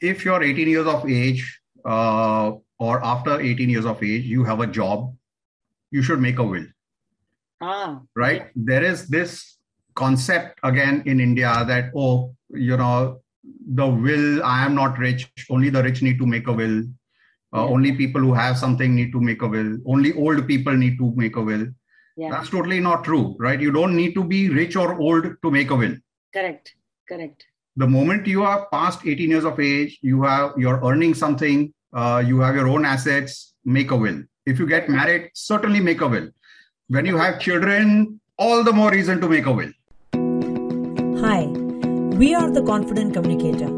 if you're 18 years of age uh, or after 18 years of age, you have a job, you should make a will. Ah, right? There is this concept again in India that, oh, you know, the will, I am not rich, only the rich need to make a will. Uh, Yeah. Only people who have something need to make a will. Only old people need to make a will. Yeah, That's totally not true, right? You don't need to be rich or old to make a will. correct, correct. The moment you are past 18 years of age, you have you're earning something, uh, you have your own assets, make a will. If you get married, certainly make a will. When you have children, all the more reason to make a will. Hi, we are the Confident Communicator,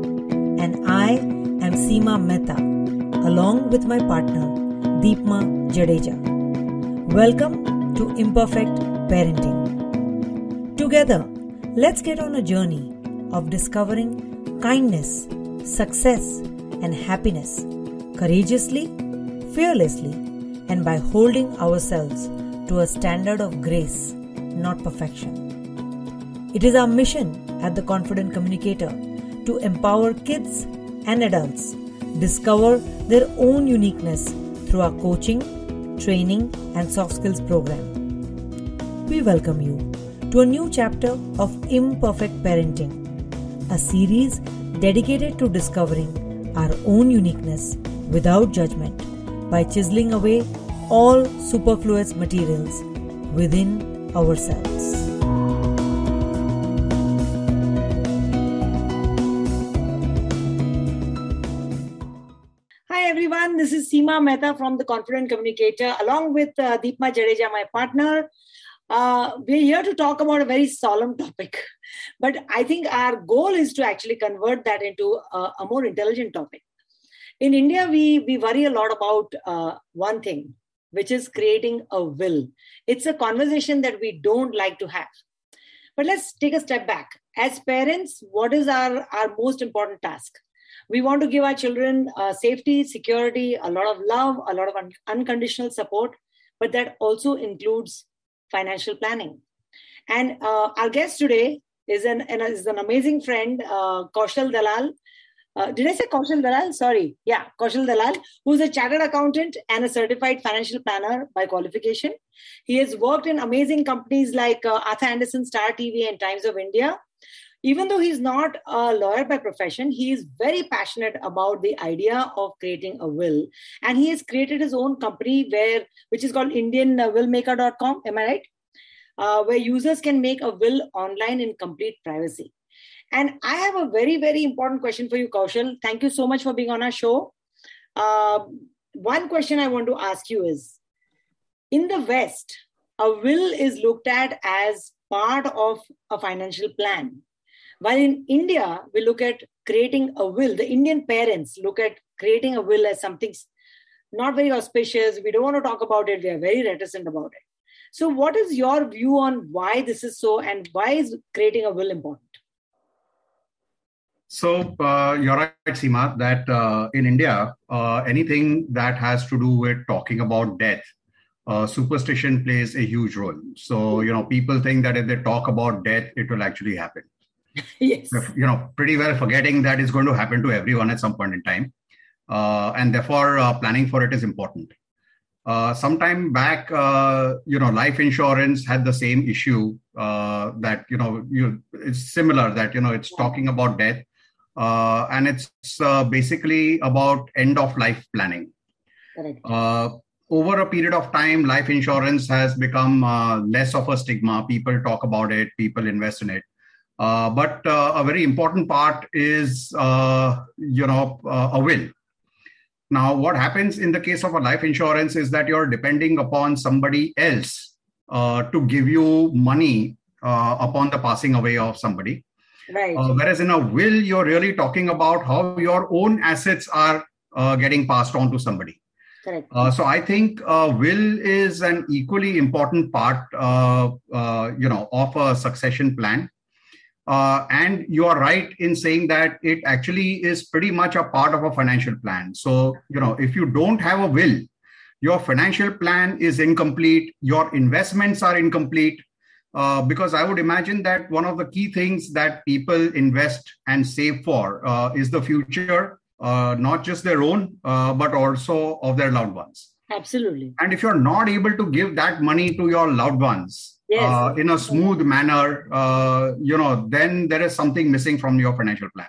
and I am Seema Mehta, along with my partner Deepa Jadeja. Welcome to Imperfect Parenting. Together, let's get on a journey of discovering kindness, success, and happiness courageously, fearlessly, and by holding ourselves to a standard of grace, not perfection. It is our mission at the Confident Communicator to empower kids and adults discover their own uniqueness through our coaching, training, and soft skills program. We welcome you to a new chapter of Imperfect Parenting, a series dedicated to discovering our own uniqueness without judgment by chiseling away all superfluous materials within ourselves. Hi everyone, this is Seema Mehta from the Confident Communicator, along with uh, Deepa Jadeja, my partner. Uh, we're here to talk about a very solemn topic, but I think our goal is to actually convert that into a, a more intelligent topic. In India, we we worry a lot about uh, one thing, which is creating a will. It's a conversation that we don't like to have. But let's take a step back. As parents, what is our, our most important task? we want to give our children uh, safety security a lot of love a lot of un- unconditional support but that also includes financial planning and uh, our guest today is an, is an amazing friend uh, kaushal dalal uh, did I say Kaushal Dalal? Sorry. Yeah, Kaushal Dalal, who's a chartered accountant and a certified financial planner by qualification. He has worked in amazing companies like uh, Arthur Andersen, Star TV, and Times of India even though he's not a lawyer by profession, he is very passionate about the idea of creating a will. And he has created his own company where, which is called IndianWillmaker.com. Am I right? Uh, where users can make a will online in complete privacy. And I have a very, very important question for you, Kaushal. Thank you so much for being on our show. Uh, one question I want to ask you is in the West, a will is looked at as part of a financial plan while in India, we look at creating a will, the Indian parents look at creating a will as something not very auspicious. We don't want to talk about it. We are very reticent about it. So, what is your view on why this is so and why is creating a will important? So uh, you're right, Seema, that uh, in India, uh, anything that has to do with talking about death, uh, superstition plays a huge role. So you know, people think that if they talk about death, it will actually happen. yes. You know, pretty well forgetting that it's going to happen to everyone at some point in time, uh, and therefore uh, planning for it is important. Uh, sometime back, uh, you know, life insurance had the same issue uh, that you know, you it's similar that you know, it's talking about death, uh, and it's uh, basically about end of life planning. Correct. Uh, over a period of time, life insurance has become uh, less of a stigma. People talk about it, people invest in it. Uh, but uh, a very important part is, uh, you know, uh, a will. Now, what happens in the case of a life insurance is that you're depending upon somebody else uh, to give you money uh, upon the passing away of somebody. Right. Uh, whereas in a will, you're really talking about how your own assets are uh, getting passed on to somebody. Correct. Uh, so I think uh, will is an equally important part, uh, uh, you know, of a succession plan. Uh, and you are right in saying that it actually is pretty much a part of a financial plan. So you know, if you don't have a will, your financial plan is incomplete. Your investments are incomplete. Uh, because I would imagine that one of the key things that people invest and save for uh, is the future uh, not just their own, uh, but also of their loved ones. Absolutely. And if you're not able to give that money to your loved ones Yes. uh, in a smooth manner, uh, you know, then there is something missing from your financial plan.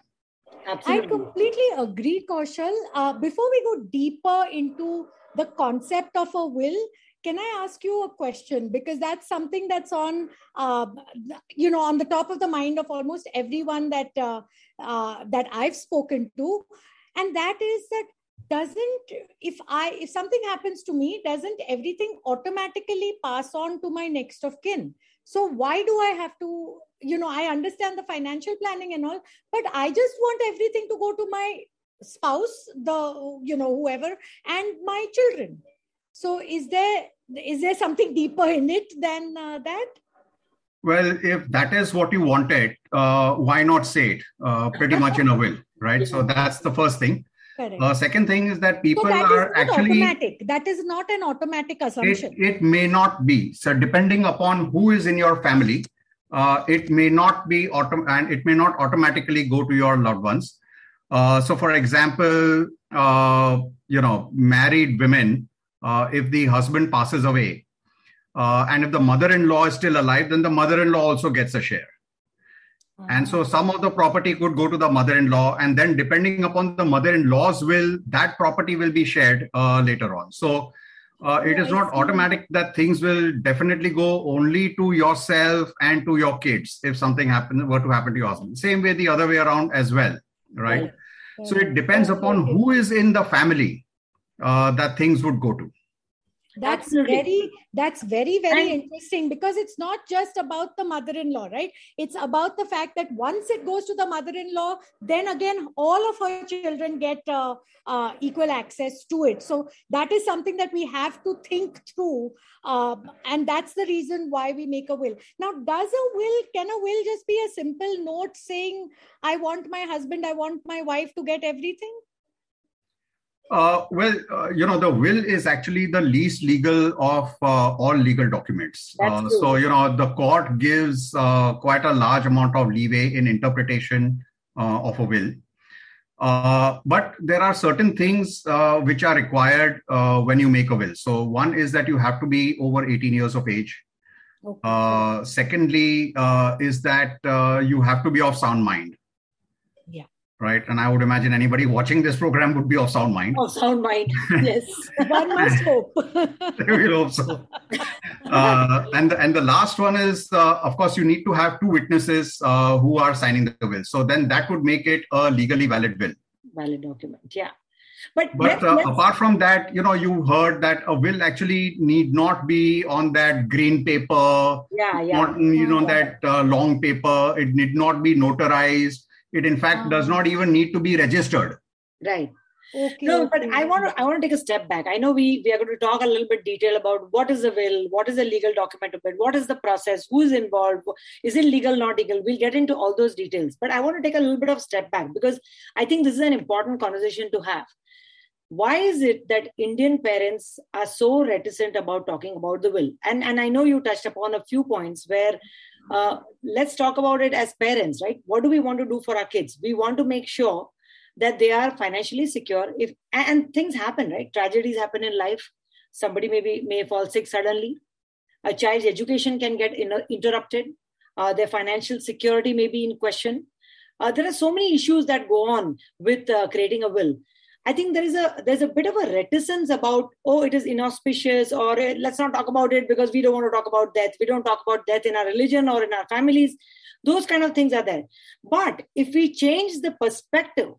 Absolutely. I completely agree, Kaushal. Uh, before we go deeper into the concept of a will, can I ask you a question? Because that's something that's on, uh, you know, on the top of the mind of almost everyone that uh, uh, that I've spoken to, and that is that doesn't if I if something happens to me, doesn't everything automatically pass on to my next of kin? So why do I have to? You know, I understand the financial planning and all, but i just want everything to go to my spouse the you know whoever and my children so is there is there something deeper in it than uh, that Well, if that is what you wanted, uh, why not say it uh, pretty much in a will, right? So that's the first thing. Correct. Uh, second thing is that so people that is are actually automatic. That is not an automatic it, assumption. It may not be. So depending upon who is in your family uh, it may not be autom- and it may not automatically go to your loved ones. Uh, so for example uh, you know married women uh, if the husband passes away uh, and if the mother-in-law is still alive then the mother-in-law also gets a share and so some of the property could go to the mother-in-law and then depending upon the mother-in-law's will that property will be shared uh, later on. So uh, it is not automatic that things will definitely go only to yourself and to your kids if something happen were to happen to your husband. Same way the other way around as well right? So it depends upon who is in the family uh, that things would go to that's Absolutely. very that's very very And- interesting because it's not just about the mother-in-law right? It's about the fact that once it goes to the mother-in-law then again all of her children get uh, uh, equal access to it. So that is something that we have to think through uh, and that's the reason why we make a will. Now does a will can a will just be a simple note saying i want my husband i want my wife to get everything Uh, well, uh, you know, the will is actually the least legal of uh, all legal documents. Uh, so, you know, the court gives uh, quite a large amount of leeway in interpretation uh, of a will. Uh, but there are certain things uh, which are required uh, when you make a will. So, one is that you have to be over 18 years of age. okay. Uh, secondly, uh, is that uh, you have to be of sound mind. Right. And I would imagine anybody watching this program would be of sound mind. Oh, sound mind. Yes. one must hope we hope so. Uh, and the, and the last one is, uh, of course, you need to have two witnesses uh, who are signing the will. So then that would make it a legally valid will. Valid document. Yeah. But, But let's- uh, let's- apart from that, you know, you heard that a will actually need not be on that green paper, yeah, yeah. not you know Yeah. that uh, long paper. It need not be notarized. It in fact does Ah. not even need to be registered. Right. okay No, but. I want to I want to take a step back. I know we we are going to talk a little bit detail about what is a will, what is a legal document of it, what is the process, who is involved, is it legal, not legal. We'll get into all those details. But I want to take a little bit of step back because I think this is an important conversation to have. Why is it that Indian parents are so reticent about talking about the will? And and I know you touched upon a few points where uh, let's talk about it as parents, right? What do we want to do for our kids? We want to make sure that they are financially secure. If and things happen right? Tragedies happen in life. Somebody maybe may fall sick suddenly. A child's education can get in- interrupted. Uh, their financial security may be in question. Uh, there are so many issues that go on with uh, creating a will i think there is a there's a bit of a reticence about oh it is inauspicious or eh, let's not talk about it because we don't want to talk about death we don't talk about death in our religion or in our families those kind of things are there but if we change the perspective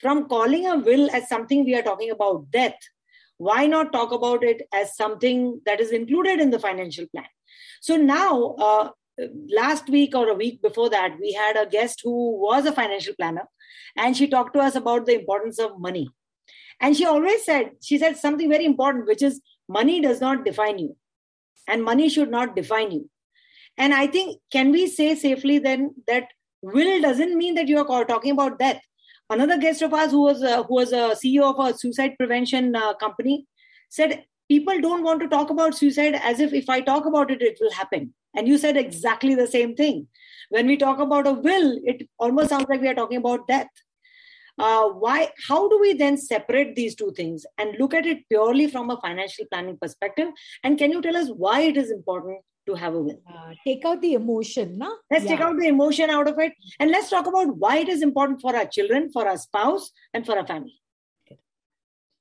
from calling a will as something we are talking about death, why not talk about it as something that is included in the financial plan? So now, uh, last week or a week before that, we had a guest who was a financial planner and she talked to us about the importance of money. And she always said, she said something very important, which is money does not define you and money should not define you. And I think, can we say safely then that will doesn't mean that you are talking about death? another guest of ours who was uh, who was a CEO of a suicide prevention uh, company said people don't want to talk about suicide as if if I talk about it it will happen and you said exactly the same thing when we talk about a will it almost sounds like we are talking about death uh, why how do we then separate these two things and look at it purely from a financial planning perspective and can you tell us why it is important to have a will uh, take out the emotion no? let's yeah. take out the emotion out of it and let's talk about why it is important for our children for our spouse and for our family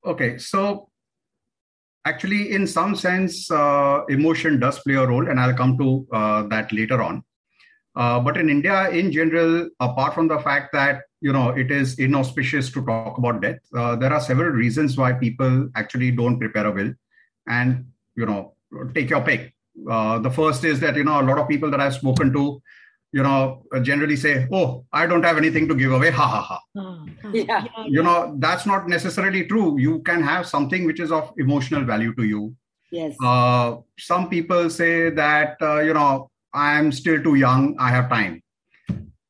okay so actually in some sense uh, emotion does play a role and i'll come to uh, that later on uh, but in India, in general, apart from the fact that you know it is inauspicious to talk about death, uh, there are several reasons why people actually don't prepare a will, and you know take your pick. Uh, the first is that you know a lot of people that I've spoken to, you know, generally say, "Oh, I don't have anything to give away." Ha ha ha. Uh, yeah. You know that's not necessarily true. You can have something which is of emotional value to you. Yes. Uh, some people say that uh, you know I am still too young. I have time.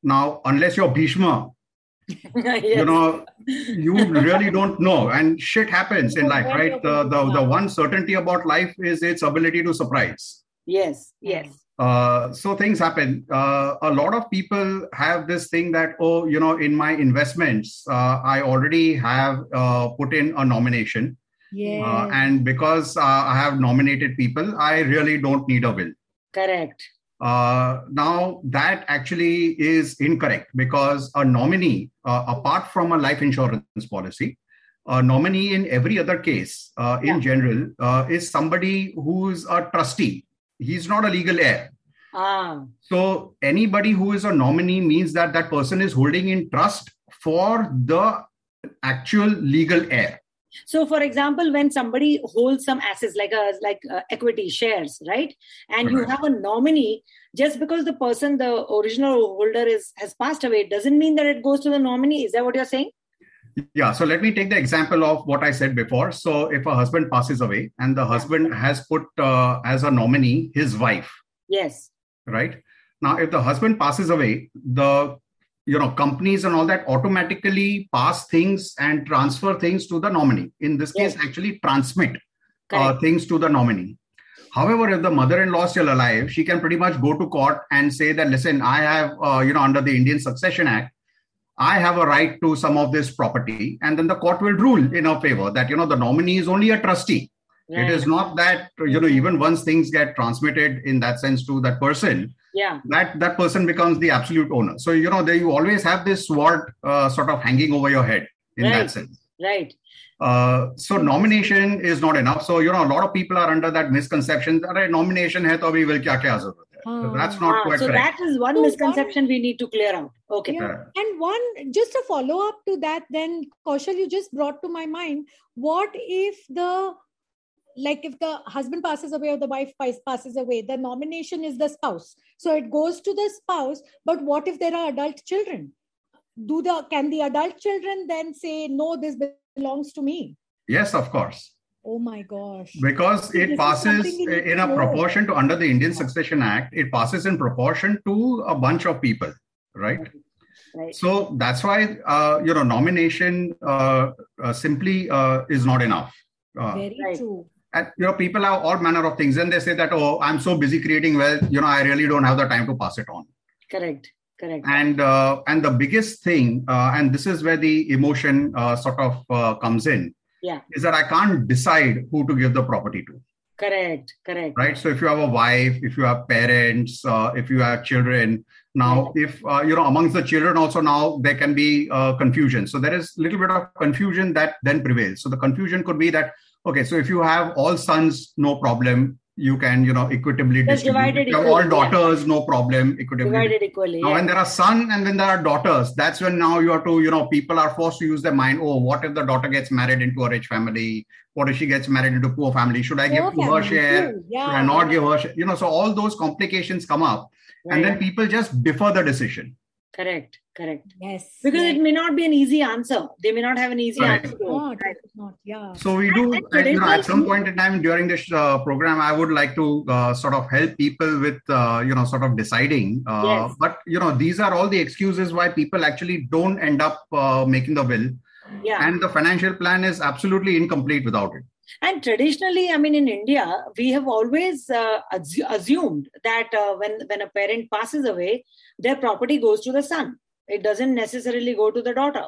Now, unless you're Bhishma, yes. you know, you really don't know. And shit happens in life, right? The, the, the one certainty about life is its ability to surprise. Yes, yes. Uh, so things happen. Uh, a lot of people have this thing that, oh, you know, in my investments, uh, I already have uh, put in a nomination. Yeah. Uh, and because uh, I have nominated people, I really don't need a will. Correct. Uh, now, that actually is incorrect because a nominee, uh, apart from a life insurance policy, a nominee in every other case, uh, in yeah. general, uh, is somebody who's a trustee. He's not a legal heir. Ah. So, anybody who is a nominee means that that person is holding in trust for the actual legal heir so for example when somebody holds some assets like a like uh, equity shares right? And you have a nominee just because the person the original holder is has passed away doesn't mean that it goes to the nominee. Is that what you're saying? Yeah so let me take the example of what i said before. So if a husband passes away and the husband has put uh, as a nominee his wife yes. right? Now if the husband passes away the you know companies and all that automatically pass things and transfer things to the nominee. In this case actually transmit uh, things to the nominee. However if the mother-in-law is still alive she can pretty much go to court and say that listen i have uh, you know under the indian succession act i have a right to some of this property and then the court will rule in her favor that you know the nominee is only a trustee. It is not that you know even once things get transmitted in that sense to that person yeah. That that person becomes the absolute owner. So you know there you always have this sword uh, sort of hanging over your head in right. that sense. Right. Uh, so nomination is not enough. So you know a lot of people are under that misconception that a nomination hai to abhi will kya kya so that's not ah, quite so correct. that is one so misconception one, we need to clear out. Okay. Yeah. and one just a follow up to that then kaushal you just brought to my mind what if the like if the husband passes away or the wife passes away the nomination is the spouse so it goes to the spouse but what if there are adult children? Do the can the adult children then say no this belongs to me yes of course. Oh my gosh. Because it this passes in a proportion to under the indian succession act it passes in proportion to a bunch of people right? Right. So that's why uh, you know nomination uh, uh, simply uh, is not enough. Uh, Very right. true and you know people have all manner of things. And they say that oh i'm so busy creating wealth you know i really don't have the time to pass it on. Correct. Correct. And uh, and the biggest thing uh, and this is where the emotion uh, sort of uh, comes in yeah. is that i can't decide who to give the property to. Correct. Correct. Right? So if you have a wife if you have parents uh, if you have children now if uh, you know amongst the children also now there can be confusion. So there is a little bit of confusion that then prevails. So the confusion could be that okay so if you have all sons no problem you can you know equitably Just distribute equally, all daughters yeah. no problem equitably divided equally now yeah. when there are son and then there are daughters that's when now you have to you know people are forced to use their mind oh what if the daughter gets married into a rich family what if she gets married into a poor family should i poor give her share hmm, yeah. should i not give her share? you know so all those complications come up and then people just defer the decision correct correct yes because it may not be an easy answer they may not have an easy right. answer not, right. not, yeah so we do you know, at some point in time during this uh, program i would like to uh, sort of help people with uh, you know sort of deciding uh, yes. but you know these are all the excuses why people actually don't end up uh, making the will yeah and the financial plan is absolutely incomplete without it and traditionally i mean in india we have always uh, assumed that uh, when when a parent passes away their property goes to the son it doesn't necessarily go to the daughter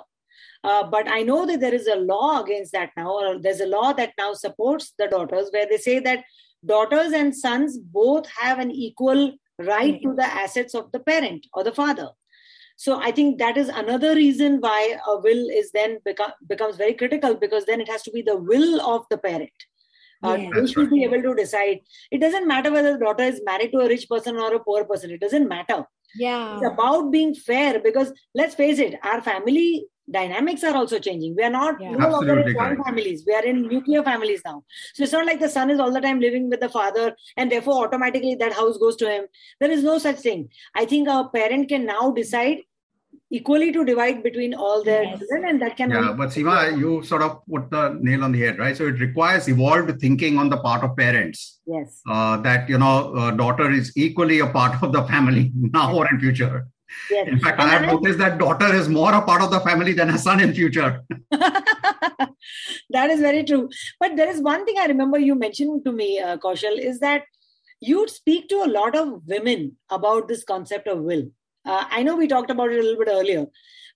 Uh, but I know that there is a law against that now, or there's a law that now supports the daughters where they say that daughters and sons both have an equal right mm-hmm. to the assets of the parent or the father. So I think that is another reason why a will is then become, becomes very critical because then it has to be the will of the parent. Uh, yeah, they should right. be able to decide. It doesn't matter whether the daughter is married to a rich person or a poor person. It doesn't matter. Yeah. It's about being fair because let's face it, our family dynamics are also changing. We are not yeah. no longer in joint families. We are in nuclear families now. So it's not like the son is all the time living with the father and therefore automatically that house goes to him. There is no such thing. I think a parent can now decide equally to divide between all their yes. children and that can yeah but Seema you sort of put the nail on the head right so it requires evolved thinking on the part of parents yes uh, that you know uh, daughter is equally a part of the family now or in future Yes. In fact, and I have noticed that daughter is more a part of the family than a son in future. that is very true. But there is one thing I remember you mentioned to me, uh, Kaushal, is that you speak to a lot of women about this concept of will. Uh, I know we talked about it a little bit earlier,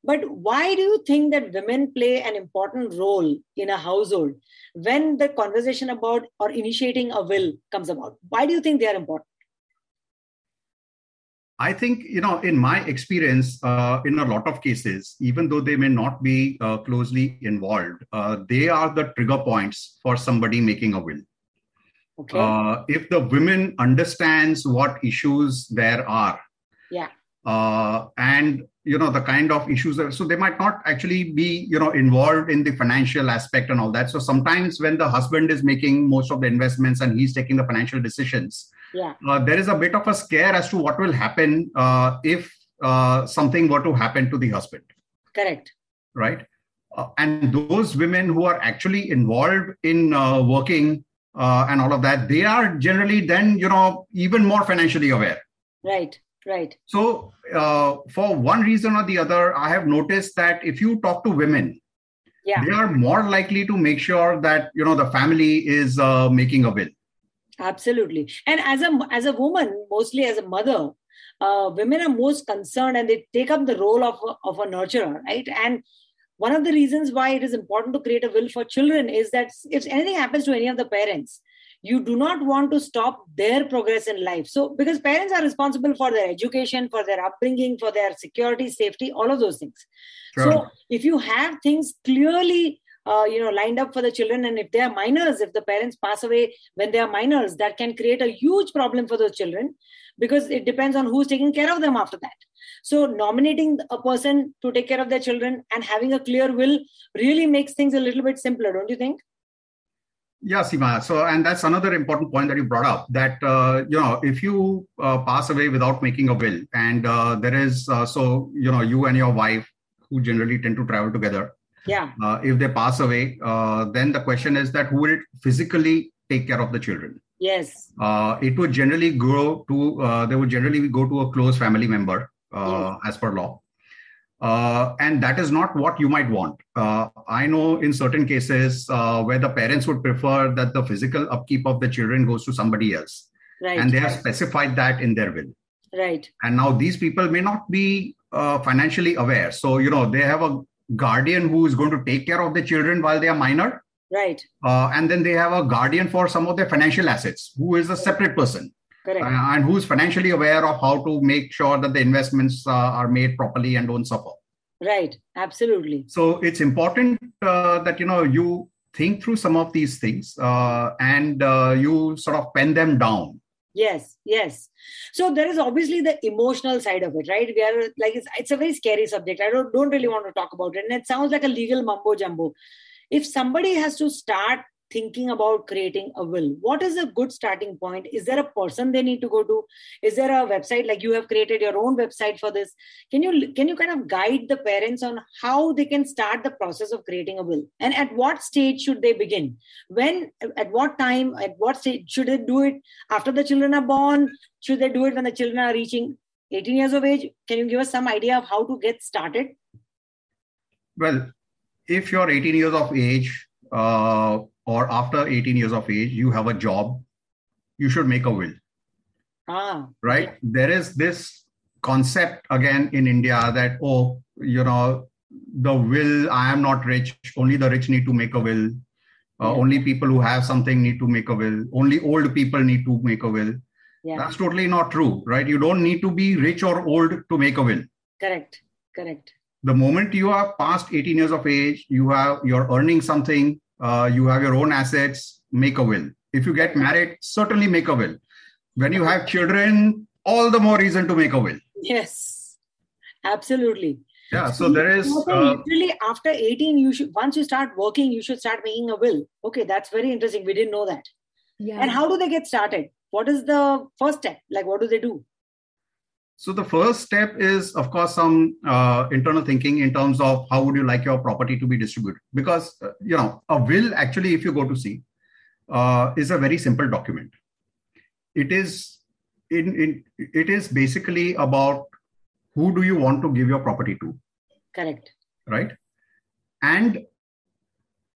but why do you think that women play an important role in a household when the conversation about or initiating a will comes about? Why do you think they are important? I think, you know, in my experience, uh, in a lot of cases, even though they may not be uh, closely involved, uh, they are the trigger points for somebody making a will. Okay. Uh, if the women understands what issues there are, yeah, uh, and you know the kind of issues that, so they might not actually be you know involved in the financial aspect and all that. So sometimes when the husband is making most of the investments and he's taking the financial decisions, yeah. Uh, there is a bit of a scare as to what will happen uh, if uh, something were to happen to the husband. Correct. Right. Uh, and those women who are actually involved in uh, working uh, and all of that, they are generally then, you know, even more financially aware. Right. Right. So, for one reason or the other, I have noticed that if you talk to women, yeah. they are more likely to make sure that you know the family is making a will absolutely and as a as a woman mostly as a mother uh, women are most concerned and they take up the role of a, of a nurturer right and one of the reasons why it is important to create a will for children is that if anything happens to any of the parents you do not want to stop their progress in life. So because parents are responsible for their education for their upbringing for their security safety all of those things. Sure. so if you have things clearly uh, you know lined up for the children and if they are minors if the parents pass away when they are minors that can create a huge problem for those children because it depends on who's taking care of them after that. So nominating a person to take care of their children and having a clear will really makes things a little bit simpler don't you think yeah, Seema. So, and that's another important point that you brought up. That uh, you know, if you uh, pass away without making a will, and uh, there is uh, so you know, you and your wife, who generally tend to travel together, yeah uh, if they pass away uh, then the question is that who will physically take care of the children yes uh, it would generally go to uh, they would generally go to a close family member uh, yes. as per law uh, and that is not what you might want. I know in certain cases where the parents would prefer that the physical upkeep of the children goes to somebody else. Right, and they have specified that in their will. Right. And now these people may not be financially aware. So you know they have a guardian who is going to take care of the children while they are minor. Right. Uh, and then they have a guardian for some of their financial assets who is a separate person Correct. Uh, and who's financially aware of how to make sure that the investments uh, are made properly and don't suffer. Right. Absolutely. So it's important uh, that you know you think through some of these things uh, and uh, you sort of pen them down. Yes. Yes. So there is obviously the emotional side of it right? We are like it's, it's a very scary subject. I don't, don't really want to talk about it. And it sounds like a legal mumbo jumbo. If somebody has to start thinking about creating a will. What is a good starting point? Is there a person they need to go to? Is there a website? Like you have created your own website for this. Can you can you kind of guide the parents on how they can start the process of creating a will? And at what stage should they begin? When at what time at what stage should they do it after the children are born? Should they do it when the children are reaching 18 years of age? Can you give us some idea of how to get started? Well if you're 18 years of age uh, or after 18 years of age you have a job you should make a will ah, right there is this concept again in india that oh you know the will i am not rich only the rich need to make a will uh, Yeah. only people who have something need to make a will only old people need to make a will Yeah. that's totally not true right you don't need to be rich or old to make a will Correct. Correct. the moment you are past 18 years of age you have you're earning something uh, you have your own assets make a will if you get married certainly make a will when you have children all the more reason to make a will Yes. Absolutely. yeah so there is So uh, literally after 18, you should once you start working, you should start making a will. Okay, that's very interesting. We didn't know that. Yeah. And how do they get started? What is the first step? Like, what do they do? So the first step is, of course, some uh, internal thinking in terms of how would you like your property to be distributed. Because uh, you know, a will actually, if you go to see, uh, is a very simple document. It is in, in it is basically about who do you want to give your property to, Correct. right? And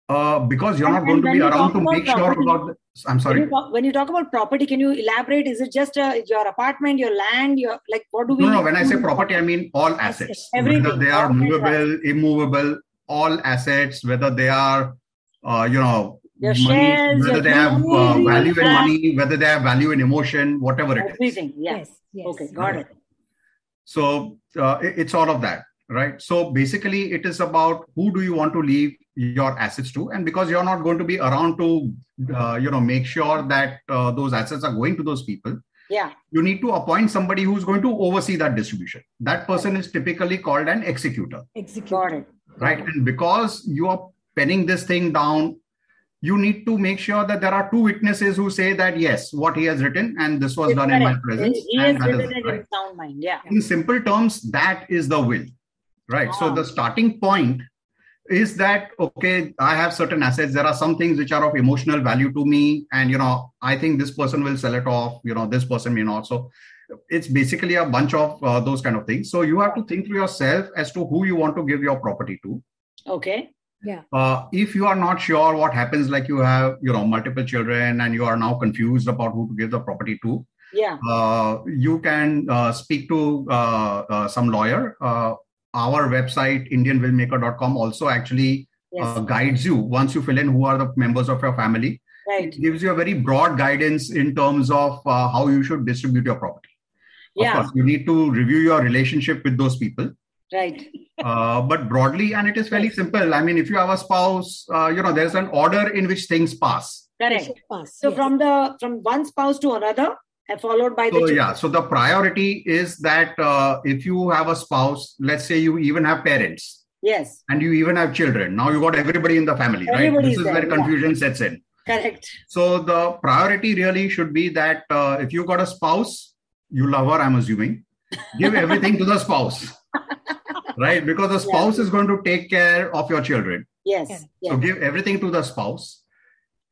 uh, because you're And- not going to be around to make sure about. The, I'm When sorry. you, talk, when you talk about property, can you elaborate? Is it just uh, your apartment, your land, your like? What do we? No, no. When I say property, I mean all assets. Assets, everything, Whether they are all assets. movable, immovable, all assets. Whether they are, uh, you know, Your money, shares, whether your they have uh, jewelry, value in money, whether they have value in emotion, whatever it is. everything. Yeah. Yes. Yes. Okay, got it. So uh, it- it's all of that, right? So basically, it is about who do you want to leave your assets to, and because you're not going to be around to, uh, you know, make sure that uh, those assets are going to those people. Yeah. you need to appoint somebody who's going to oversee that distribution. That person is typically called an executor, Execute. Got it. right? And because you are penning this thing down, you need to make sure that there are two witnesses who say that yes, what he has written and this was It's done in my presence. He has and that is written it, it right? in sound mind. Yeah. In simple terms, that is the will, right? So Ah. the starting point is that okay i have certain assets there are some things which are of emotional value to me and you know i think this person will sell it off you know this person may not so it's basically a bunch of uh, those kind of things so you have to think to yourself as to who you want to give your property to Okay. Yeah. Uh, if you are not sure what happens like you have you know multiple children and you are now confused about who to give the property to Yeah. uh, you can uh, speak to uh, uh, some lawyer uh, our website indianwillmaker.com also actually Yes. uh, guides you once you fill in who are the members of your family right. it gives you a very broad guidance in terms of uh, how you should distribute your property of Yeah. course you need to review your relationship with those people Right. uh, but broadly and it is fairly simple i mean if you have a spouse uh, you know there's an order in which things pass Correct. Pass. So yes. from the from one spouse to another, and followed by the so children. yeah so the priority is that uh, if you have a spouse let's say you even have parents. Yes, and you even have children. Now you got everybody in the family right? This is there, where yeah. confusion sets in. Correct. so the priority really should be that uh, if you got a spouse you love her i'm assuming. Give everything to the spouse right? Because the spouse is going to take care of your children. Yes, yes, so give everything to the spouse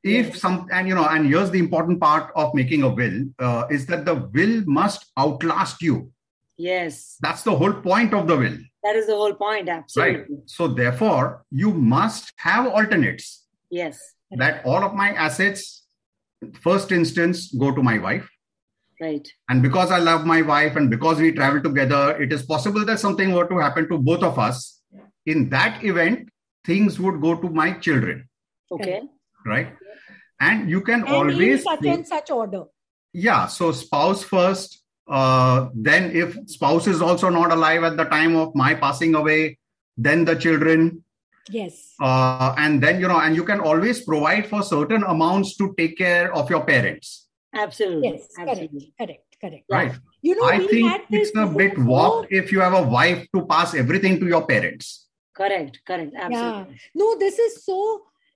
if some and you know and here's the important part of making a will uh, is that the will must outlast you yes. that's the whole point of the will That is the whole point. Absolutely. right so therefore you must have alternates Yes. that all of my assets first instance go to my wife Right. and because i love my wife and because we travel together it is possible that something were to happen to both of us in that event things would go to my children Okay. right and you can and in always such and such order. yeah so spouse first uh, then if spouse is also not alive at the time of my passing away then the children Yes. uh, and then you know and you can always provide for certain amounts to take care of your parents Absolutely. Yes. Correct. Absolutely. Correct. Correct. Yeah. right You know, i we think had this. it's a bit is so- warped if you have a wife to pass everything to your parents Correct. Correct. Absolutely. yeah. No, this is so.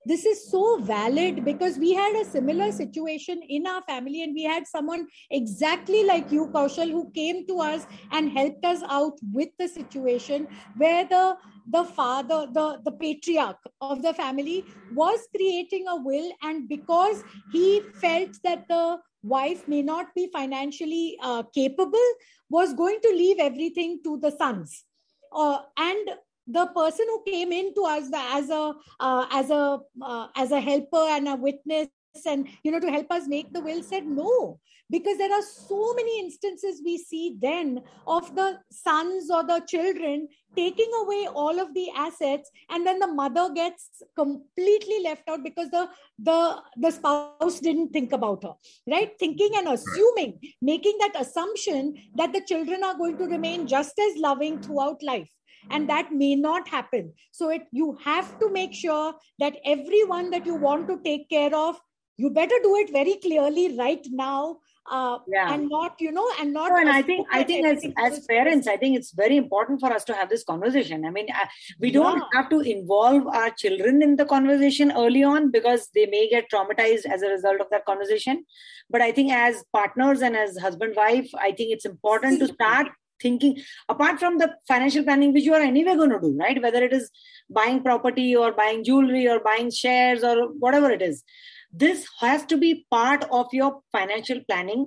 This is so valid because we had a similar situation in our family, and we had someone exactly like you, Kaushal, who came to us and helped us out with the situation where the the father, the the patriarch of the family, was creating a will, and because he felt that the wife may not be financially uh, capable, was going to leave everything to the sons. Uh, and the person who came in to us as a uh, as a uh, as a helper and a witness and you know to help us make the will said no. Because there are so many instances we see then of the sons or the children taking away all of the assets and then the mother gets completely left out because the the the spouse didn't think about her right? Thinking and assuming making that assumption that the children are going to remain just as loving throughout life and that may not happen. So it you have to make sure that everyone that you want to take care of you better do it very clearly right now uh, yeah. and not you know and not and i think i think as, as parents i think it's very important for us to have this conversation. I mean uh, we don't yeah. have to involve our children in the conversation early on because they may get traumatized as a result of that conversation. But i think as partners and as husband wife i think it's important to start thinking apart from the financial planning which you are anyway going to do right? Whether it is buying property or buying jewelry or buying shares or whatever it is this has to be part of your financial planning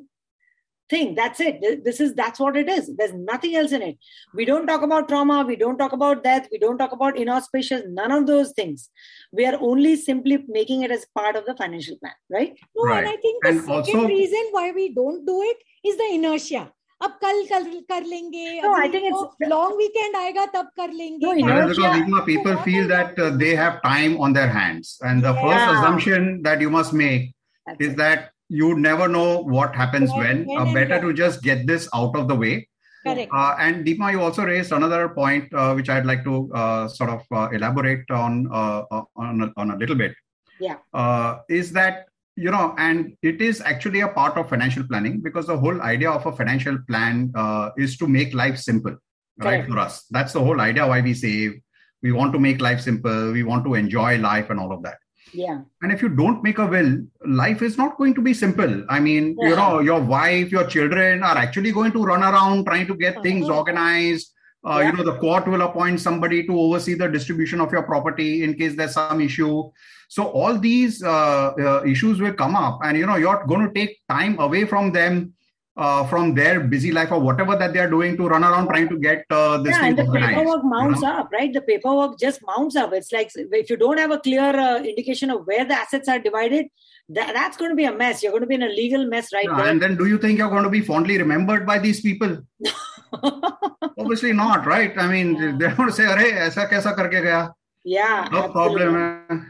thing. That's it. This is that's what it is. There's nothing else in it. We don't talk about trauma. We don't talk about death. We don't talk about inauspicious none of those things. We are only simply making it as part of the financial plan right? No right. and i think the and second also, reason why we don't do it is the inertia अब कल कर कर लेंगे no, I think it's long weekend आएगा तब कर लेंगे no, because Igma, people feel that uh, they have time on their hands and the yeah. first assumption that you must make That's is it. that you never know what happens when, when uh, better to just get this out of the way Correct. Uh, and Deepma, you also raised another point uh, which I'd like to uh, sort of uh, elaborate on uh, on, a, on a little bit. Yeah. is that you know, and it is actually a part of financial planning because the whole idea of a financial plan uh, is to make life simple, right? For us, that's the whole idea why we save. We want to make life simple. We want to enjoy life and all of that. Yeah. And if you don't make a will, life is not going to be simple. I mean, yeah. you know, your wife, your children are actually going to run around trying to get things uh-huh. organized. Uh, yeah. You know, the court will appoint somebody to oversee the distribution of your property in case there's some issue. So all these uh, uh, issues will come up, and you know you're going to take time away from them. Uh, from their busy life or whatever that they are doing to run around trying to get uh, this yeah, and the paperwork mounts you know? up, right? The paperwork just mounts up. It's like if you don't have a clear uh, indication of where the assets are divided, that, that's going to be a mess. You're going to be in a legal mess right yeah, there. And then, do you think you're going to be fondly remembered by these people? Obviously not, right? I mean, yeah. they're going to say, "Arey, aisa kaisa karke gaya?" Yeah, no problem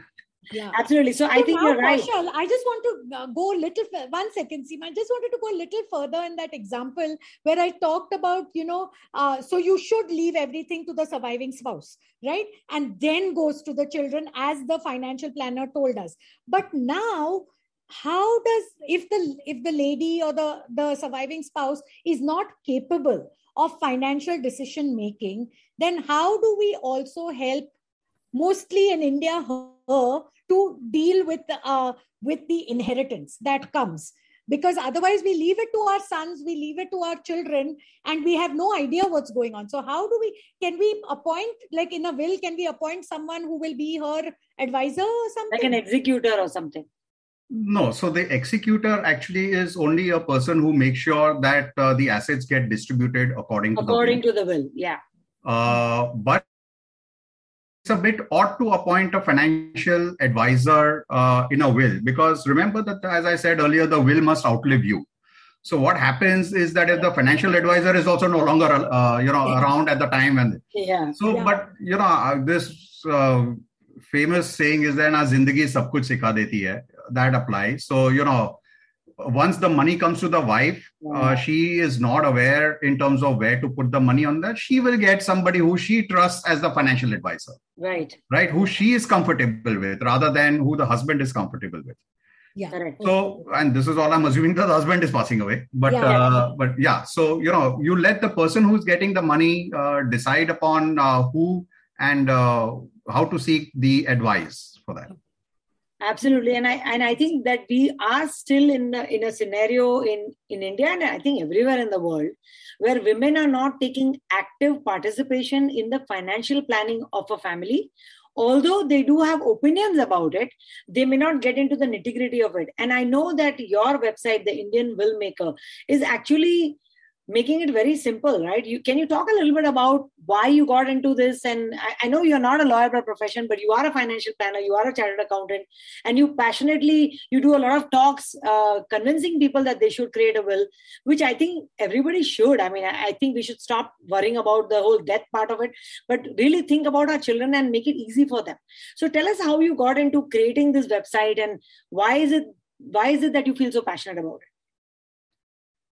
yeah. Absolutely. So, so i think you're right. Kaushal, i just want to uh, go a little one second Seema. i just wanted to go a little further in that example where i talked about you know uh, so you should leave everything to the surviving spouse right? And then goes to the children as the financial planner told us. But now how does if the if the lady or the the surviving spouse is not capable of financial decision making then how do we also help mostly in india her to deal with uh, with the inheritance that comes. Because otherwise we leave it to our sons we leave it to our children and we have no idea what's going on. So how do we can we appoint like in a will can we appoint someone who will be her advisor or something? Like an executor or something. No so the executor actually is only a person who makes sure that uh, the assets get distributed according to according the will. to the will yeah. Uh, but it's a bit odd to appoint a financial advisor uh, in a will because remember that as i said earlier the will must outlive you so what happens is that if the financial advisor is also no longer uh, you know yeah. around at the time and yeah so yeah. but you know uh, this uh, famous saying is that na zindagi sab kuch sikha deti hai that applies so you know once the money comes to the wife, uh, she is not aware in terms of where to put the money on that. She will get somebody who she trusts as the financial advisor. Right. Right. Who she is comfortable with rather than who the husband is comfortable with. Yeah. Correct. So, and this is all I'm assuming that the husband is passing away. But, yeah. Uh, but yeah. So, you know, you let the person who's getting the money uh, decide upon uh, who and uh, how to seek the advice for that absolutely. And i and i think that we are still in a, in a scenario in in india and i think everywhere in the world where women are not taking active participation in the financial planning of a family. Although they do have opinions about it they may not get into the nitty gritty of it. And i know that your website the indian will maker is actually making it very simple, right? You can you talk a little bit about why you got into this? And I, I, know you're not a lawyer by profession, but you are a financial planner, you are a chartered accountant, and you passionately you do a lot of talks, uh, convincing people that they should create a will, which I think everybody should. I mean, I, I think we should stop worrying about the whole death part of it, but really think about our children and make it easy for them. So tell us how you got into creating this website and why is it why is it that you feel so passionate about it?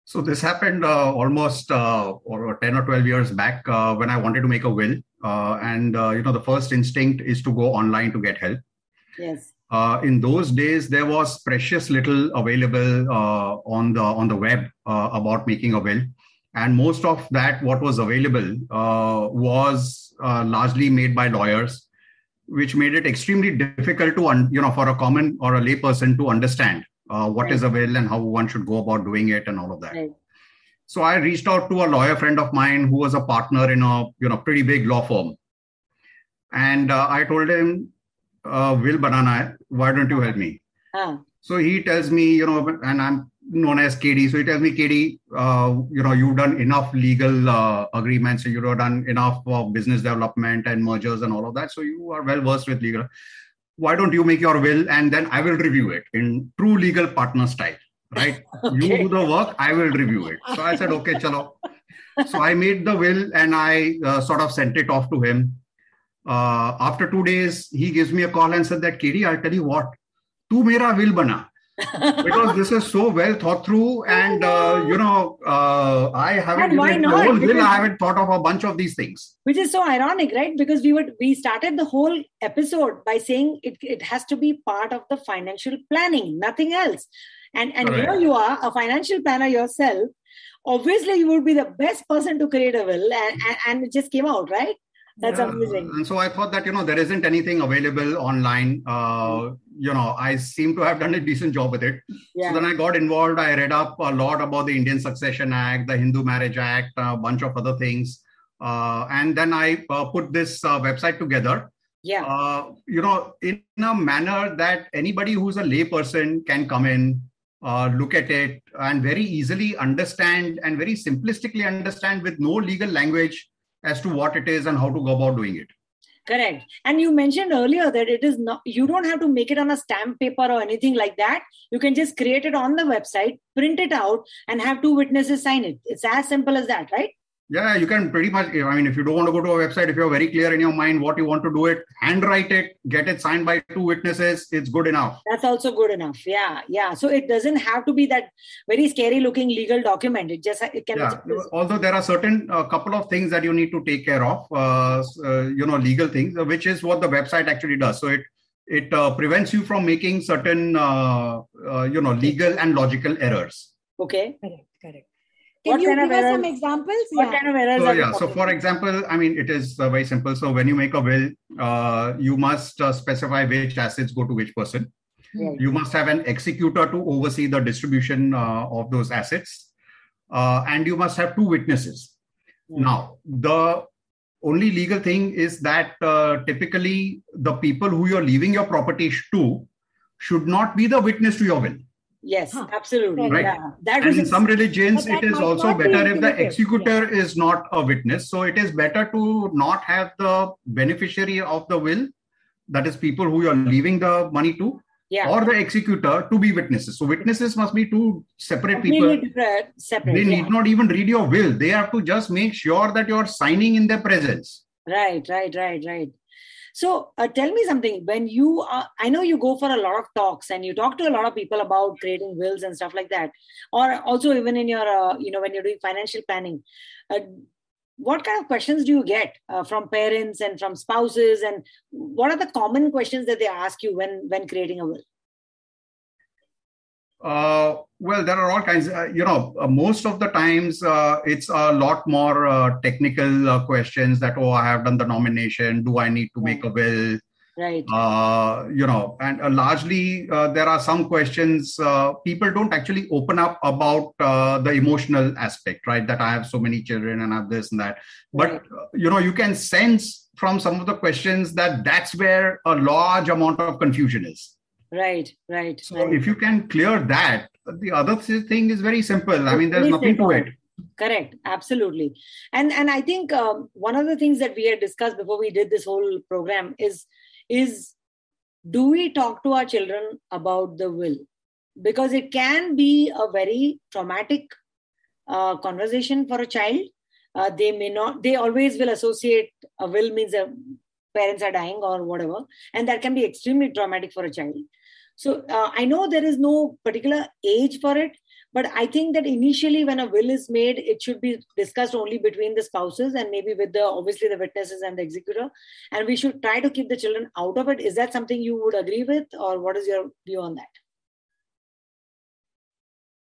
So this happened uh, almost uh, or 10 or 12 years back uh, when I wanted to make a will. Uh, and, uh, you know, the first instinct is to go online to get help. Yes. Uh, in those days, there was precious little available on the on the web about making a will. And most of that, what was available, was largely made by lawyers, which made it extremely difficult to, un- you know, for a common or a layperson to understand uh, what right. is a will and how one should go about doing it and all of that. Right. So I reached out to a lawyer friend of mine who was a partner in a you know pretty big law firm, and uh, I told him, uh, "Will banana. Why don't you help me?" So he tells me, you know, and I'm known as KD. So he tells me, KD, uh, you know, you've done enough legal uh, agreements, you've done enough of business development and mergers and all of that. So you are well versed with legal why don't you make your will and then I will review it in true legal partner style, right? okay. You do the work, I will review it. So I said, okay, chalo. So I made the will and I uh, sort of sent it off to him. Uh, after two days, he gives me a call and said that, KD, I'll tell you what, tu mera will bana because this is so well thought through and uh, you know uh, i haven't why not? Will, i haven't thought of a bunch of these things. Which is so ironic right? Because we would we started the whole episode by saying it, it has to be part of the financial planning nothing else. And and Correct. here you are a financial planner yourself. Obviously you would be the best person to create a will and, and, and it just came out right that's yeah. amazing. And so I thought that, you know, there isn't anything available online. Uh, you know, I seem to have done a decent job with it. Yeah. So then I got involved. I read up a lot about the Indian Succession Act, the Hindu Marriage Act, a bunch of other things. Uh, and then I uh, put this uh, website together. Yeah. Uh, you know, in a manner that anybody who's a layperson can come in, uh, look at it, and very easily understand and very simplistically understand with no legal language as to what it is and how to go about doing it. Correct. And you mentioned earlier that it is not you don't have to make it on a stamp paper or anything like that. You can just create it on the website print it out and have two witnesses sign it. It's as simple as that right yeah you can pretty much i mean if you don't want to go to a website if you're very clear in your mind what you want to do it handwrite it get it signed by two witnesses it's good enough. That's also good enough. Yeah yeah. So it doesn't have to be that very scary looking legal document. It just it can yeah. although there are certain a uh, couple of things that you need to take care of uh, uh, you know legal things uh, which is what the website actually does. So it it uh, prevents you from making certain uh, you know legal and logical errors. Okay. Correct correct can you give us some examples? What yeah. kind of errors? So, yeah. So, for example, I mean, it is uh, very simple. So, when you make a will, uh, you must uh, specify which assets go to which person. You must have an executor to oversee the distribution uh, of those assets, uh, and you must have two witnesses. Now, the only legal thing is that uh, typically the people who you're leaving your property to should not be the witness to your will. Yes, huh. absolutely. Right. Yeah. That and in some religions, it is also better if the executor yeah. is not a witness. So it is better to not have the beneficiary of the will, that is, people who you are leaving the money to, yeah. or the executor to be witnesses. So witnesses must be two separate people. Separate, they need not even read your will. They have to just make sure that you're signing in their presence. Right, right, right, right. So uh, tell me something. When you are, I know you go for a lot of talks and you talk to a lot of people about creating wills and stuff like that, or also even in your, uh, you know, when you're doing financial planning. Uh, what kind of questions do you get uh, from parents and from spouses, and what are the common questions that they ask you when when creating a will? Uh, well, there are all kinds. Uh, you know, uh, most of the times uh, it's a lot more uh, technical uh, questions. That oh, I have done the nomination. Do I need to make a will? Right. you know, and largely there are some questions people don't actually open up about the emotional aspect, right? That I have so many children and I have this and that. But right. you know, you can sense from some of the questions that that's where a large amount of confusion is Right, right. So right. if you can clear that, the other thing is very simple. I mean, there's nothing simple. to it. correct absolutely and and i think um, one of the things that we had discussed before we did this whole program is is do we talk to our children about the will because it can be a very traumatic uh, conversation for a child uh, they may not they always will associate a will means a parents are dying or whatever and that can be extremely traumatic for a child so uh, i know there is no particular age for it but i think that initially when a will is made it should be discussed only between the spouses and maybe with the obviously the witnesses and the executor. And we should try to keep the children out of it. Is that something you would agree with or what is your view on that?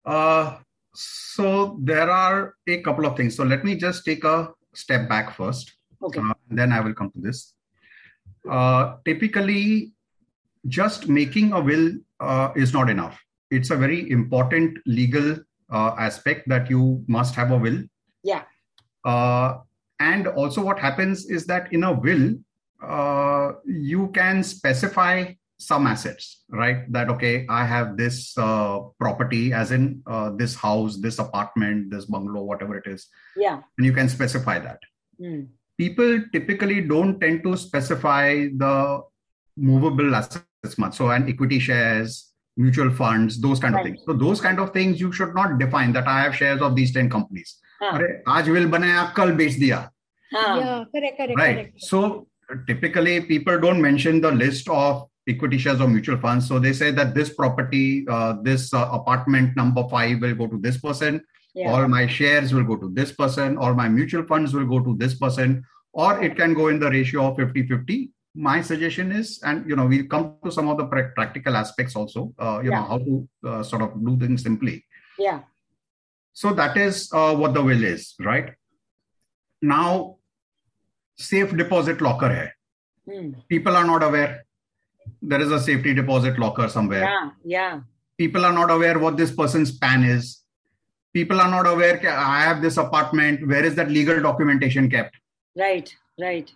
Uh, so there are a couple of things. So let me just take a step back first. Okay. Uh, then i will come to this. Uh, typically just making a will uh, is not enough it's a very important legal uh, aspect that you must have a will. Yeah. Uh, and also, what happens is that in a will, uh, you can specify some assets, right? That, okay, I have this uh, property, as in uh, this house, this apartment, this bungalow, whatever it is. Yeah. And you can specify that. Mm. People typically don't tend to specify the movable assets much. So, an equity shares, mutual funds, those kind right. of things. So those kind of things you should not define that I have shares of these 10 companies. हाँ. अरे आज will बनाया कल बेच दिया. हाँ. Yeah, correct, correct, right. correct. So typically people don't mention the list of equity shares or mutual funds. So they say that this property, uh, this uh, apartment number five will go to this person. Yeah. All my shares will go to this person. All my mutual funds will go to this person. Or it can go in the ratio of 50 50 my suggestion is and you know we'll come to some of the practical aspects also uh, you Yeah. know how to uh, sort of do things simply Yeah. so that is uh, what the will is right now safe deposit locker hai Mm. people are not aware there is a safety deposit locker somewhere Yeah. Yeah. people are not aware what this person's PAN is people are not aware i have this apartment where is that legal documentation kept Right. Right.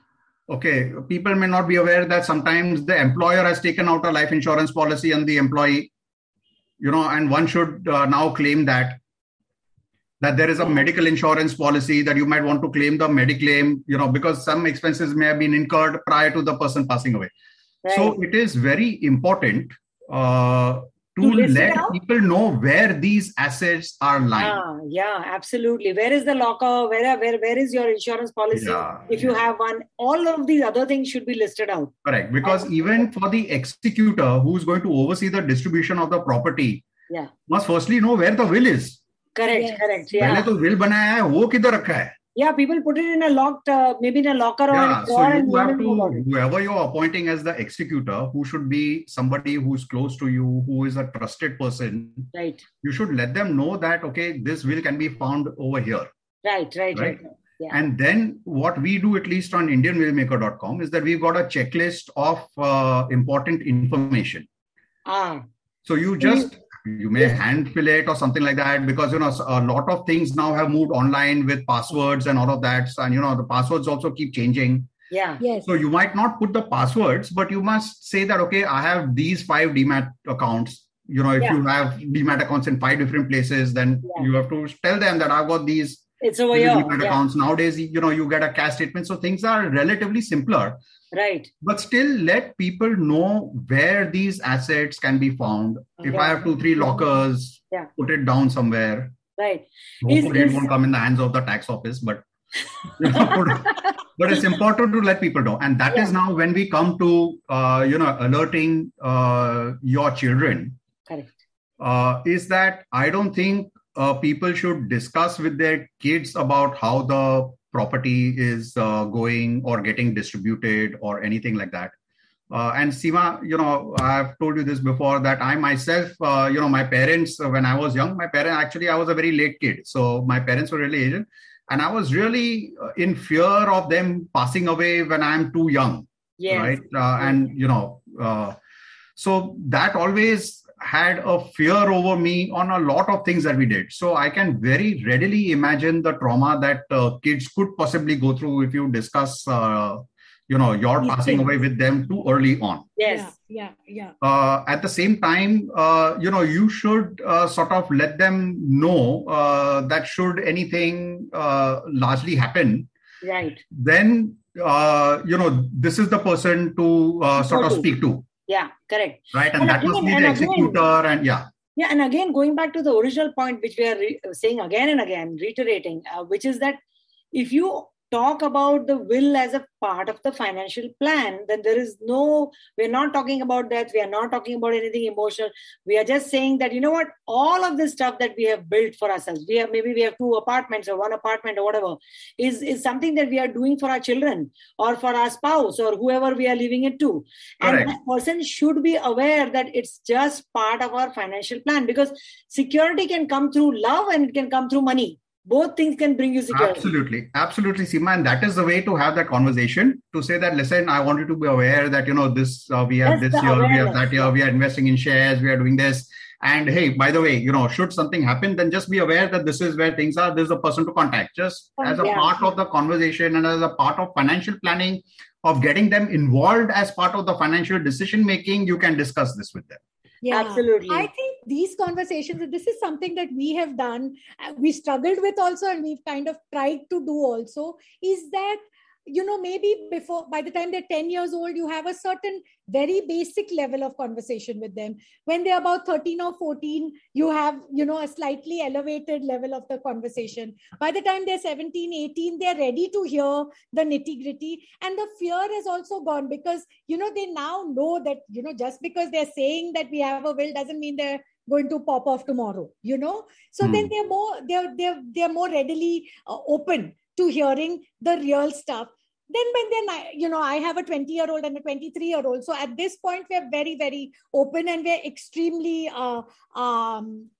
Okay people may not be aware that sometimes the employer has taken out a life insurance policy on the employee you know and one should uh, now claim that that there is a medical insurance policy that you might want to claim the mediclaim you know because some expenses may have been incurred prior to the person passing away Right. so it is very important uh, to To list it let out? people know where these assets are lying Ah, yeah, absolutely. Where is the locker? Where, where, where is your insurance policy? Yeah, if you have one, all of these other things should be listed out. Correct. Because even for the executor who's going to oversee the distribution of the property, Yeah. must firstly know where the will is. Correct, Yes. correct. पहले Yeah. तो will बनाया है वो किधर रखा है yeah, people put it in a locked, uh, maybe in a locker or yeah a so you have to know about it. whoever you're appointing as the executor who should be somebody who's close to you who is a trusted person Right, you should let them know that okay this will can be found over here right, right, right. Right. Yeah. and then what we do at least on indianwillmaker.com is that we've got a checklist of uh, important information Ah, So you just you may hand fill it or something like that because you know a lot of things now have moved online with passwords and all of that and you know the passwords also keep changing yeah, Yes. so you might not put the passwords but you must say that okay i have these five demat accounts you know if Yeah. you have demat accounts in five different places then Yeah. you have to tell them that i've got these it's a way demat Yeah, accounts nowadays you know you get a cash statement so things are relatively simpler right. but still let people know where these assets can be found if i have two three lockers Yeah. put it down somewhere Right. Is- hopefully is- it won't come in the hands of the tax office but but it's important to let people know and that is Yeah. now when we come to uh, you know alerting uh, your children Correct. uh, is that i don't think uh, people should discuss with their kids about how the property is uh, going or getting distributed or anything like that uh, and Seema, you know, I've told you this before that I myself, uh, you know, my parents, uh, when I was young, my parents actually, I was a very late kid. So my parents were really aged. And I was really uh, in fear of them passing away when I'm too young Yes. right uh, and you know uh, so that always had a fear over me on a lot of things that we did. So i can very readily imagine the trauma that uh, kids could possibly go through if you discuss uh, you know you're passing away with them too early on. Yes. Yeah yeah, yeah. Uh, at the same time uh, you know you should uh, sort of let them know uh, that should anything uh, largely happen right. then uh, you know this is the person to sort of speak to yeah correct. Right and, and that again, must be the executor again, and yeah. Yeah and again going back to the original point which we are re- saying again and again reiterating uh, which is that if you talk about the will as a part of the financial plan, then there is no, we're not talking about that. We are not talking about anything emotional. We are just saying that, you know what, all of this stuff that we have built for ourselves, we have maybe we have two apartments or one apartment or whatever, is, is something that we are doing for our children or for our spouse or whoever we are leaving it to. And that person should be aware that it's just part of our financial plan because security can come through love and it can come through money both things can bring you security. Absolutely. Absolutely Seema. And that is the way to have that conversation to say that listen i want you to be aware that you know this uh, we have That's this year awareness. we have that year we are investing in shares we are doing this. And hey by the way you know should something happen then just be aware that this is where things are. This is a person to contact. Just as a yeah. part of the conversation and as a part of financial planning of getting them involved as part of the financial decision making you can discuss this with them yeah. Absolutely. I think these conversations this is something that we have done uh, we struggled with also and we've kind of tried to do also is that you know maybe before by the time they're 10 years old you have a certain very basic level of conversation with them. When they're about 13 or 14 you have you know a slightly elevated level of the conversation. By the time they're 17 18 they're ready to hear the nitty gritty and the fear is also gone because you know they now know that you know just because they're saying that we have a will doesn't mean they're going to pop off tomorrow you know? So then hmm. they're more they're they're they're more readily uh, open to hearing the real stuff then when then I, you know i have a 20 year old and a 23 year old so at this point we're very very open and we're extremely uh, um,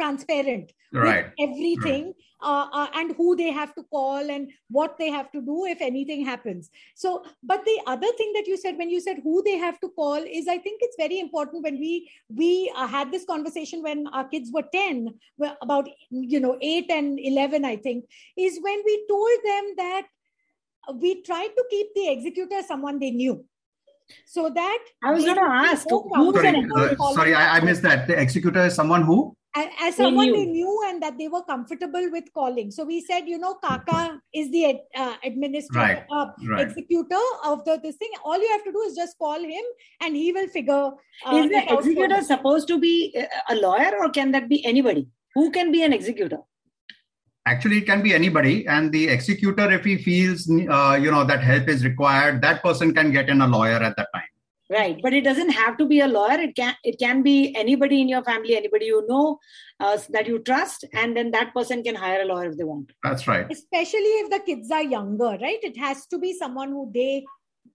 transparent right. everything right. Uh, uh, and who they have to call and what they have to do if anything happens. So but the other thing that you said when you said who they have to call is i think it's very important when we we uh, had this conversation when our kids were 10 about you know 8 and 11 i think is when we told them that we tried to keep the executor someone they knew. So that i was going to ask who's sorry, uh, sorry I, I missed that. The executor is someone who as someone knew. they knew and that they were comfortable with calling so we said you know kaka is the uh, administrator right. Uh, right. executor of the this thing all you have to do is just call him and he will figure uh, is the executor supposed to be a lawyer or can that be anybody who can be an executor actually it can be anybody and the executor if he feels uh, you know that help is required that person can get in a lawyer at that time right. But it doesn't have to be a lawyer. It can it can be anybody in your family anybody you know uh, that you trust and then that person can hire a lawyer if they want. That's right. Especially if the kids are younger right? It has to be someone who they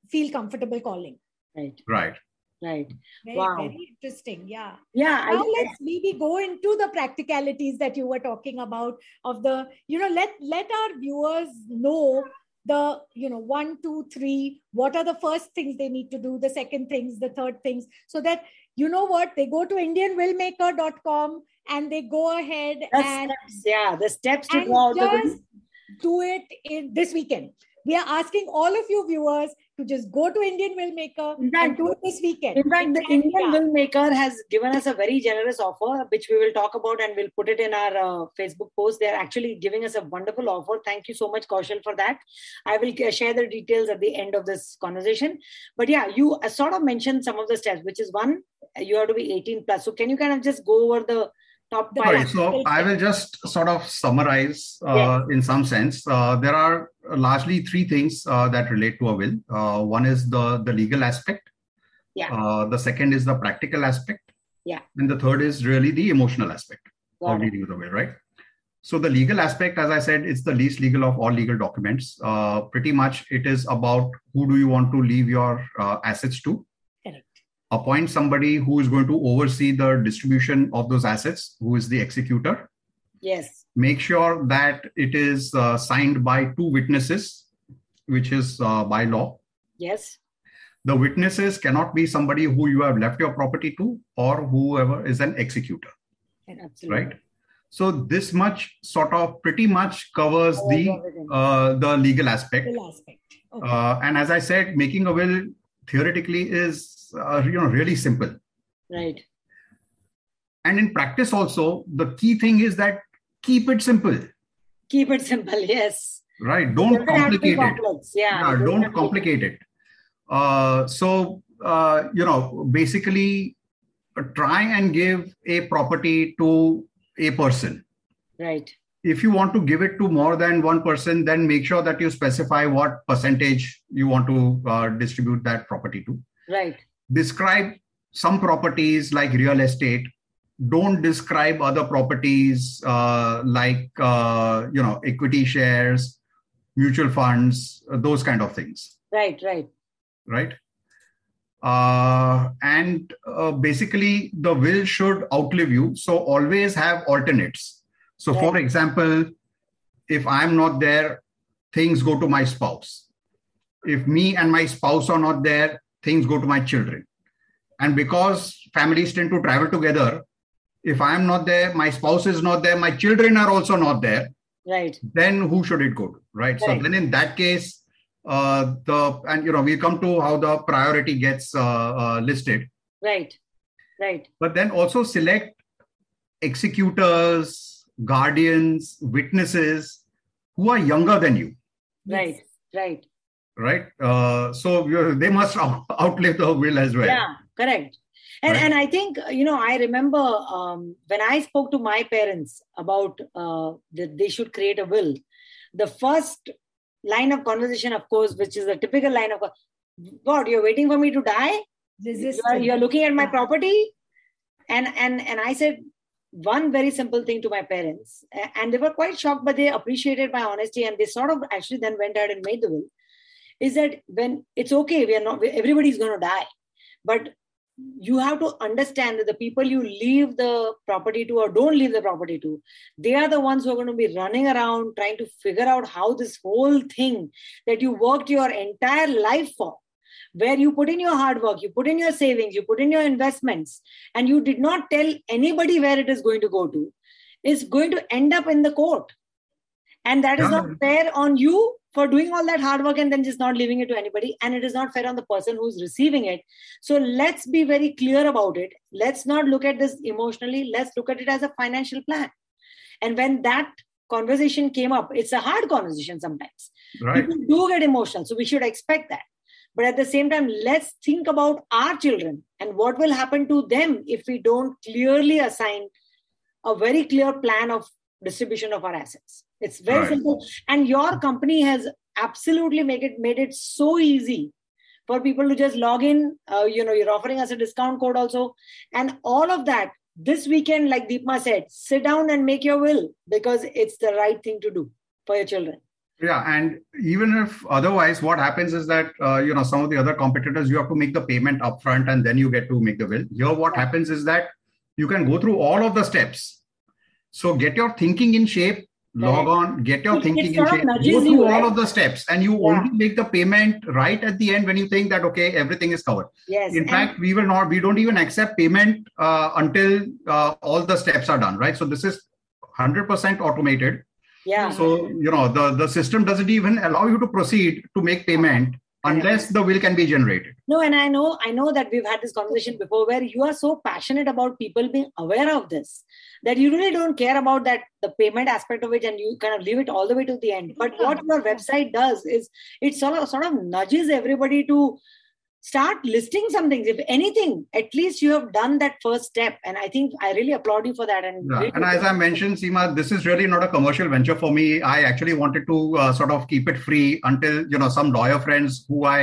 feel comfortable calling. Right. Right. Right. Very, wow. very interesting. Yeah. Yeah now I, let's maybe go into the practicalities that you were talking about of the you know let let our viewers know the you know one two three what are the first things they need to do the second things the third things so that you know what they go to indianwillmaker.com and they go ahead the and steps, yeah the steps to go just do it in this weekend. We are asking all of you viewers to just go to Indian Will Maker fact, and do it this weekend. In fact, the Indian yeah. Will Maker has given us a very generous offer, which we will talk about and we'll put it in our uh, Facebook post. They're actually giving us a wonderful offer. Thank you so much, Kaushal, for that. I will share the details at the end of this conversation. But yeah, you uh, sort of mentioned some of the steps, which is one, you have to be 18 plus. So can you kind of just go over the top Sorry, so I will just sort of summarize uh, in some sense. Uh, there are largely three things uh, that relate to a will. Uh, one is the the legal aspect. Yeah. Uh, the second is the practical aspect. Yeah. And the third is really the emotional aspect Got of dealing with a will, right? So the legal aspect, as I said, it's the least legal of all legal documents. Uh, pretty much, it is about who do you want to leave your assets to appoint somebody who is going to oversee the distribution of those assets, who is the executor. Yes. Make sure that it is uh, signed by two witnesses, which is uh, by law. Yes. The witnesses cannot be somebody who you have left your property to or whoever is an executor. Absolutely. Right. So this much sort of pretty much covers oh, the uh, the legal aspect. Legal aspect. Okay. Uh, and as I said, making a will theoretically is uh, you know really simple. Right. And in practice also, the key thing is that keep it simple. Keep it simple. Yes. Right. Don't complicate it. Yeah. yeah don't complicate it. Uh, so uh, you know, basically, try and give a property to a person. Right. If you want to give it to more than one person, then make sure that you specify what percentage you want to uh, distribute that property to. Right. Describe some properties like real estate. Don't describe other properties uh, like uh, you know equity shares, mutual funds, those kind of things. Right. Right. Right. Uh, and uh, basically the will should outlive you so always have alternates so right. for example if i'm not there things go to my spouse if me and my spouse are not there things go to my children. And because families tend to travel together if i am not there my spouse is not there my children are also not there right. then who should it go to right, right. so then in that case uh, the and you know we come to how the priority gets uh, uh, listed. Right. Right. But then also select executors guardians witnesses who are younger than you. Right. Right right uh, so they must outlive the will as well yeah correct and, right. and I think, you know, I remember um, when I spoke to my parents about uh, that they should create a will, the first line of conversation, of course, which is a typical line of God, you're waiting for me to die? You're, you're looking at my property? And and and I said one very simple thing to my parents, and they were quite shocked, but they appreciated my honesty, and they sort of actually then went ahead and made the will. Is that when it's okay, we are not everybody's going to die, but you have to understand that the people you leave the property to or don't leave the property to they are the ones who are going to be running around trying to figure out how this whole thing that you worked your entire life for where you put in your hard work you put in your savings you put in your investments and you did not tell anybody where it is going to go to is going to end up in the court. And that is not fair on you for doing all that hard work and then just not leaving it to anybody and it is not fair on the person who's receiving it. So let's be very clear about it. Let's not look at this emotionally. Let's look at it as a financial plan. And when that conversation came up it's a hard conversation sometimes. Right. people do get emotional so we should expect that. But at the same time let's think about our children and what will happen to them if we don't clearly assign a very clear plan of distribution of our assets it's very right. simple. And your company has absolutely made it made it so easy for people to just log in. Uh, you know, you're offering us a discount code also, and all of that. This weekend, like Deepa said, sit down and make your will because it's the right thing to do for your children. Yeah, and even if otherwise, what happens is that uh, you know some of the other competitors, you have to make the payment upfront and then you get to make the will. Here, what happens is that you can go through all of the steps. So get your thinking in shape log on, get your thinking in shape, go through all right? of the steps, and you yeah. only make the payment right at the end when you think that okay, everything is covered. Yes. In and fact, we will not, we don't even accept payment uh, until uh, all the steps are done, right? So this is 100% automated. Yeah. So you know the the system doesn't even allow you to proceed to make payment unless the will can be generated. No and i know i know that we've had this conversation before where you are so passionate about people being aware of this that you really don't care about that the payment aspect of it and you kind of leave it all the way to the end. But what your website does is it sort of sort of nudges everybody to start listing some things if anything at least you have done that first step and i think i really applaud you for that and yeah. and as i mentioned seema this is really not a commercial venture for me i actually wanted to uh, sort of keep it free until you know some lawyer friends who i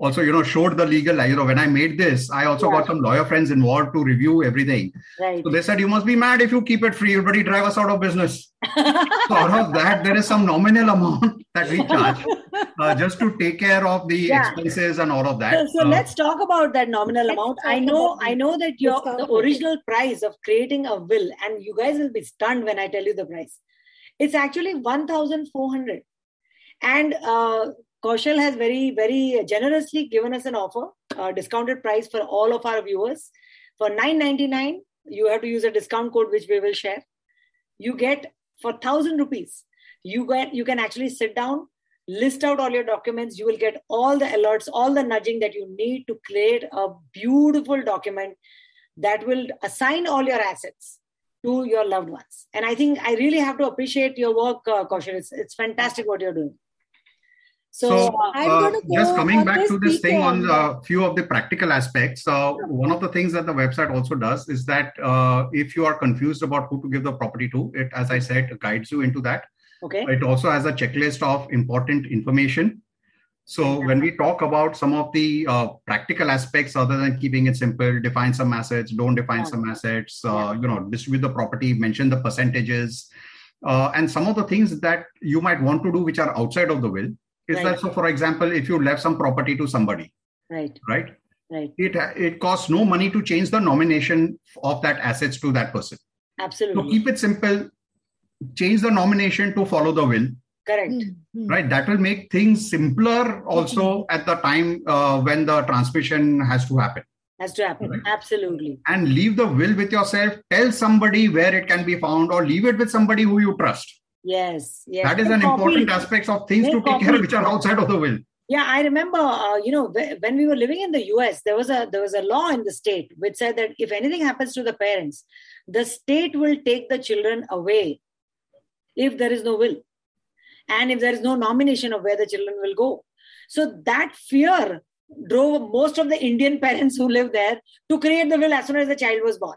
also you know showed the legal you know when i made this i also yeah. got some lawyer friends involved to review everything. Right. so they said you must be mad if you keep it free. Everybody drive us out of business. So out of that there is some nominal amount that we charge uh, just to take care of the yeah. expenses and all of that. So, so uh, let's talk about that nominal amount. i know i know that your the original price of creating a will and you guys will be stunned when i tell you the price. It's actually 1400 and uh, Kaushal has very, very generously given us an offer, a discounted price for all of our viewers. For 9.99, you have to use a discount code which we will share. you get for 1000 rupees you get you can actually sit down list out all your documents you will get all the alerts all the nudging that you need to create a beautiful document that will assign all your assets to your loved ones and i think i really have to appreciate your work uh, kaushal it's, it's fantastic what you're doing so, so uh, just coming back to this thing on a few of the practical aspects uh, one of the things that the website also does is that uh, if you are confused about who to give the property to it as i said guides you into that Okay. It also has a checklist of important information. So when we talk about some of the uh, practical aspects, other than keeping it simple, define some assets, don't define yeah. some assets, uh, you know, distribute the property, mention the percentages, uh, and some of the things that you might want to do which are outside of the will is right. that so. For example, if you left some property to somebody, right, right, right, it it costs no money to change the nomination of that assets to that person. Absolutely. So keep it simple change the nomination to follow the will correct mm-hmm. right that will make things simpler also mm-hmm. at the time uh, when the transmission has to happen has to happen right? absolutely and leave the will with yourself tell somebody where it can be found or leave it with somebody who you trust yes yes that is an copy. important aspect of things to take care of which are outside of the will yeah i remember uh, you know when we were living in the us there was a there was a law in the state which said that if anything happens to the parents the state will take the children away if there is no will and if there is no nomination of where the children will go. So that fear drove most of the Indian parents who live there to create the will as soon as the child was born.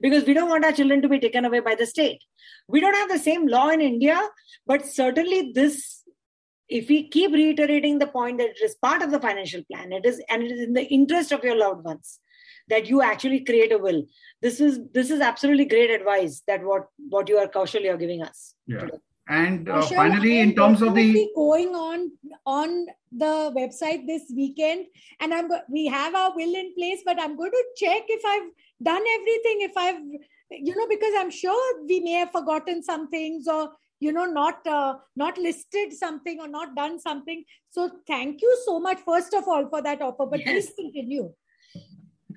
Because we don't want our children to be taken away by the state. We don't have the same law in India, but certainly this, if we keep reiterating the point that it is part of the financial plan, it is and it is in the interest of your loved ones that you actually create a will this is this is absolutely great advice that what what you are Kaushal you're giving us yeah today. and uh, finally in terms of the going on on the website this weekend and i'm go- we have our will in place but i'm going to check if i've done everything if i've you know because i'm sure we may have forgotten some things or you know not uh, not listed something or not done something so thank you so much first of all for that offer but yes. please continue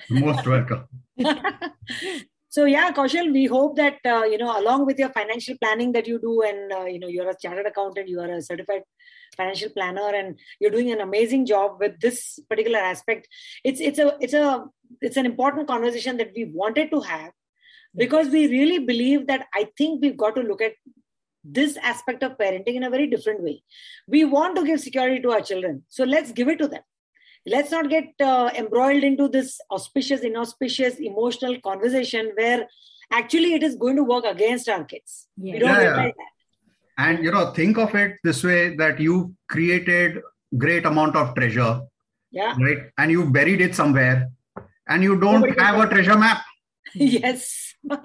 most welcome. so yeah, Kaushal, we hope that uh, you know, along with your financial planning that you do, and uh, you know, you're a chartered accountant, you are a certified financial planner, and you're doing an amazing job with this particular aspect. It's it's a it's a it's an important conversation that we wanted to have because we really believe that I think we've got to look at this aspect of parenting in a very different way. We want to give security to our children, so let's give it to them let's not get uh, embroiled into this auspicious inauspicious emotional conversation where actually it is going to work against our kids. Yeah. we don't yeah, yeah. that and you know think of it this way that you created great amount of treasure yeah. right? And you buried it somewhere and you don't Nobody have a treasure map. Yes.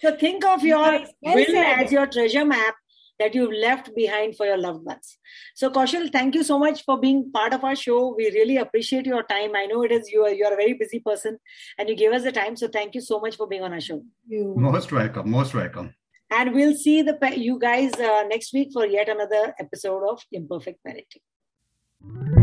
So think of your will as your treasure map that you've left behind for your loved ones. So, Kaushal, thank you so much for being part of our show. We really appreciate your time. I know it is you are you are a very busy person, and you gave us the time. So, thank you so much for being on our show. You. Most welcome. Most welcome. And we'll see the you guys uh, next week for yet another episode of Imperfect Parenting.